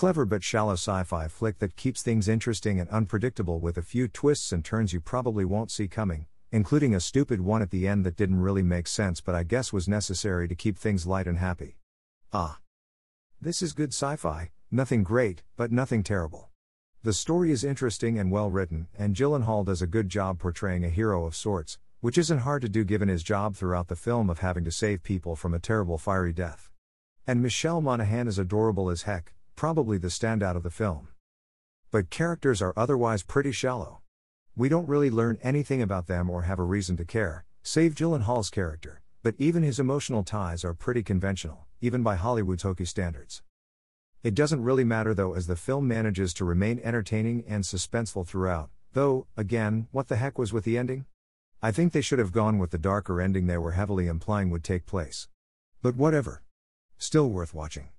Clever but shallow sci fi flick that keeps things interesting and unpredictable with a few twists and turns you probably won't see coming, including a stupid one at the end that didn't really make sense but I guess was necessary to keep things light and happy. Ah. This is good sci fi, nothing great, but nothing terrible. The story is interesting and well written, and Gyllenhaal does a good job portraying a hero of sorts, which isn't hard to do given his job throughout the film of having to save people from a terrible fiery death. And Michelle Monaghan is adorable as heck, probably the standout of the film. But characters are otherwise pretty shallow. We don't really learn anything about them or have a reason to care, save Gyllenhaal's character, but even his emotional ties are pretty conventional, even by Hollywood's hokey standards. It doesn't really matter though, as the film manages to remain entertaining and suspenseful throughout, though, again, what the heck was with the ending? I think they should have gone with the darker ending they were heavily implying would take place. But whatever. Still worth watching.